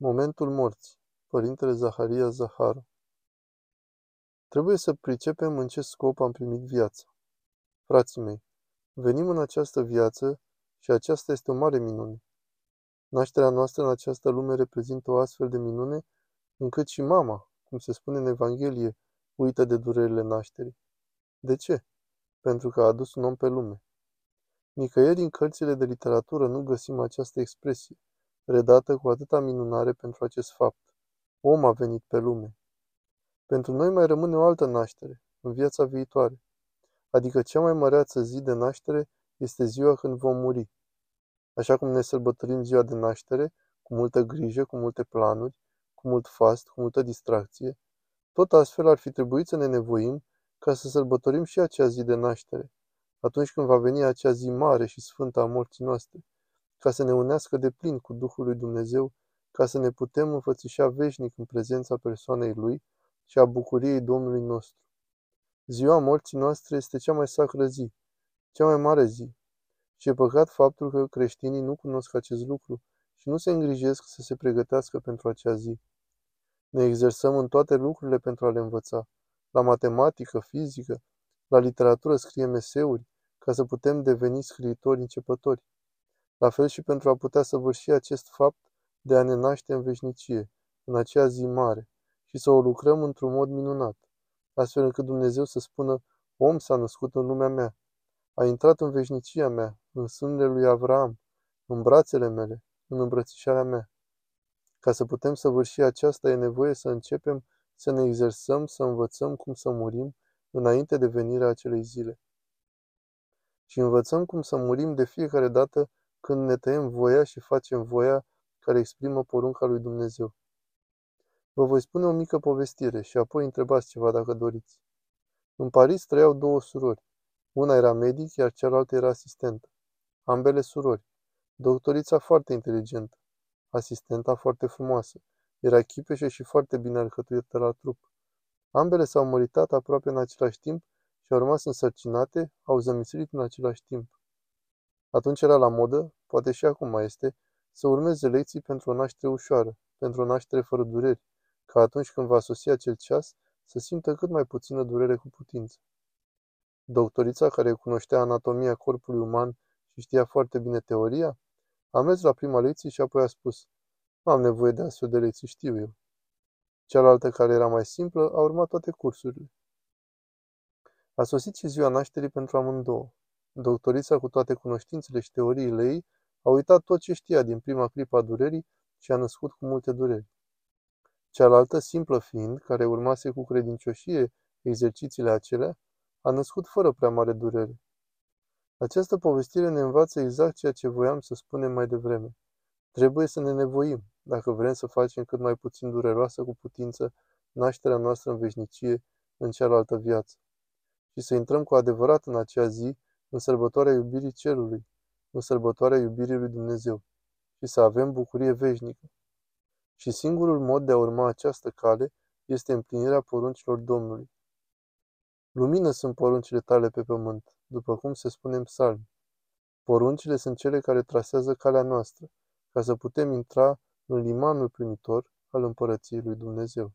Momentul morții. Părintele Zaharia Zaharu. Trebuie să pricepem în ce scop am primit viața. Frații mei, venim în această viață și aceasta este o mare minune. Nașterea noastră în această lume reprezintă o astfel de minune, încât și mama, cum se spune în Evanghelie, uită de durerile nașterii. De ce? Pentru că a adus un om pe lume. Nicăieri în cărțile de literatură nu găsim această expresie redată cu atâta minunare pentru acest fapt. Om a venit pe lume. Pentru noi mai rămâne o altă naștere, în viața viitoare. Adică cea mai măreață zi de naștere este ziua când vom muri. Așa cum ne sărbătorim ziua de naștere, cu multă grijă, cu multe planuri, cu mult fast, cu multă distracție, tot astfel ar fi trebuit să ne nevoim ca să sărbătorim și acea zi de naștere, atunci când va veni acea zi mare și sfântă a morții noastre, ca să ne unească de plin cu Duhul lui Dumnezeu, ca să ne putem înfățișa veșnic în prezența persoanei Lui și a bucuriei Domnului nostru. Ziua morții noastre este cea mai sacră zi, cea mai mare zi. Și e păcat faptul că creștinii nu cunosc acest lucru și nu se îngrijesc să se pregătească pentru acea zi. Ne exersăm în toate lucrurile pentru a le învăța. La matematică, fizică, la literatură scriem eseuri, ca să putem deveni scriitori începători la fel și pentru a putea săvârși acest fapt de a ne naște în veșnicie, în acea zi mare, și să o lucrăm într-un mod minunat, astfel încât Dumnezeu să spună, om s-a născut în lumea mea, a intrat în veșnicia mea, în sânele lui Avraam, în brațele mele, în îmbrățișarea mea. Ca să putem săvârși aceasta, e nevoie să începem să ne exersăm, să învățăm cum să murim înainte de venirea acelei zile. Și învățăm cum să murim de fiecare dată când ne tăiem voia și facem voia care exprimă porunca lui Dumnezeu. Vă voi spune o mică povestire și apoi întrebați ceva dacă doriți. În Paris trăiau două surori. Una era medic, iar cealaltă era asistentă. Ambele surori. Doctorița foarte inteligentă. Asistenta foarte frumoasă. Era chipeșă și foarte bine alcătuită la trup. Ambele s-au măritat aproape în același timp și au rămas însărcinate, au zămislit în același timp. Atunci era la modă, poate și acum mai este, să urmeze lecții pentru o naștere ușoară, pentru o naștere fără dureri, ca atunci când va sosi acel ceas, să simtă cât mai puțină durere cu putință. Doctorița, care cunoștea anatomia corpului uman și știa foarte bine teoria, a mers la prima lecție și apoi a spus, nu am nevoie de astfel de lecții, știu eu. Cealaltă, care era mai simplă, a urmat toate cursurile. A sosit și ziua nașterii pentru amândouă. Doctorița, cu toate cunoștințele și teoriile ei, a uitat tot ce știa din prima clipă a durerii și a născut cu multe dureri. Cealaltă, simplă fiind, care urmase cu credincioșie exercițiile acelea, a născut fără prea mare durere. Această povestire ne învață exact ceea ce voiam să spunem mai devreme. Trebuie să ne nevoim, dacă vrem să facem cât mai puțin dureroasă cu putință nașterea noastră în veșnicie, în cealaltă viață. Și să intrăm cu adevărat în acea zi în sărbătoarea iubirii cerului, în sărbătoarea iubirii lui Dumnezeu și să avem bucurie veșnică. Și singurul mod de a urma această cale este împlinirea poruncilor Domnului. Lumină sunt poruncile tale pe pământ, după cum se spune în psalm. Poruncile sunt cele care trasează calea noastră, ca să putem intra în limanul primitor al împărăției lui Dumnezeu.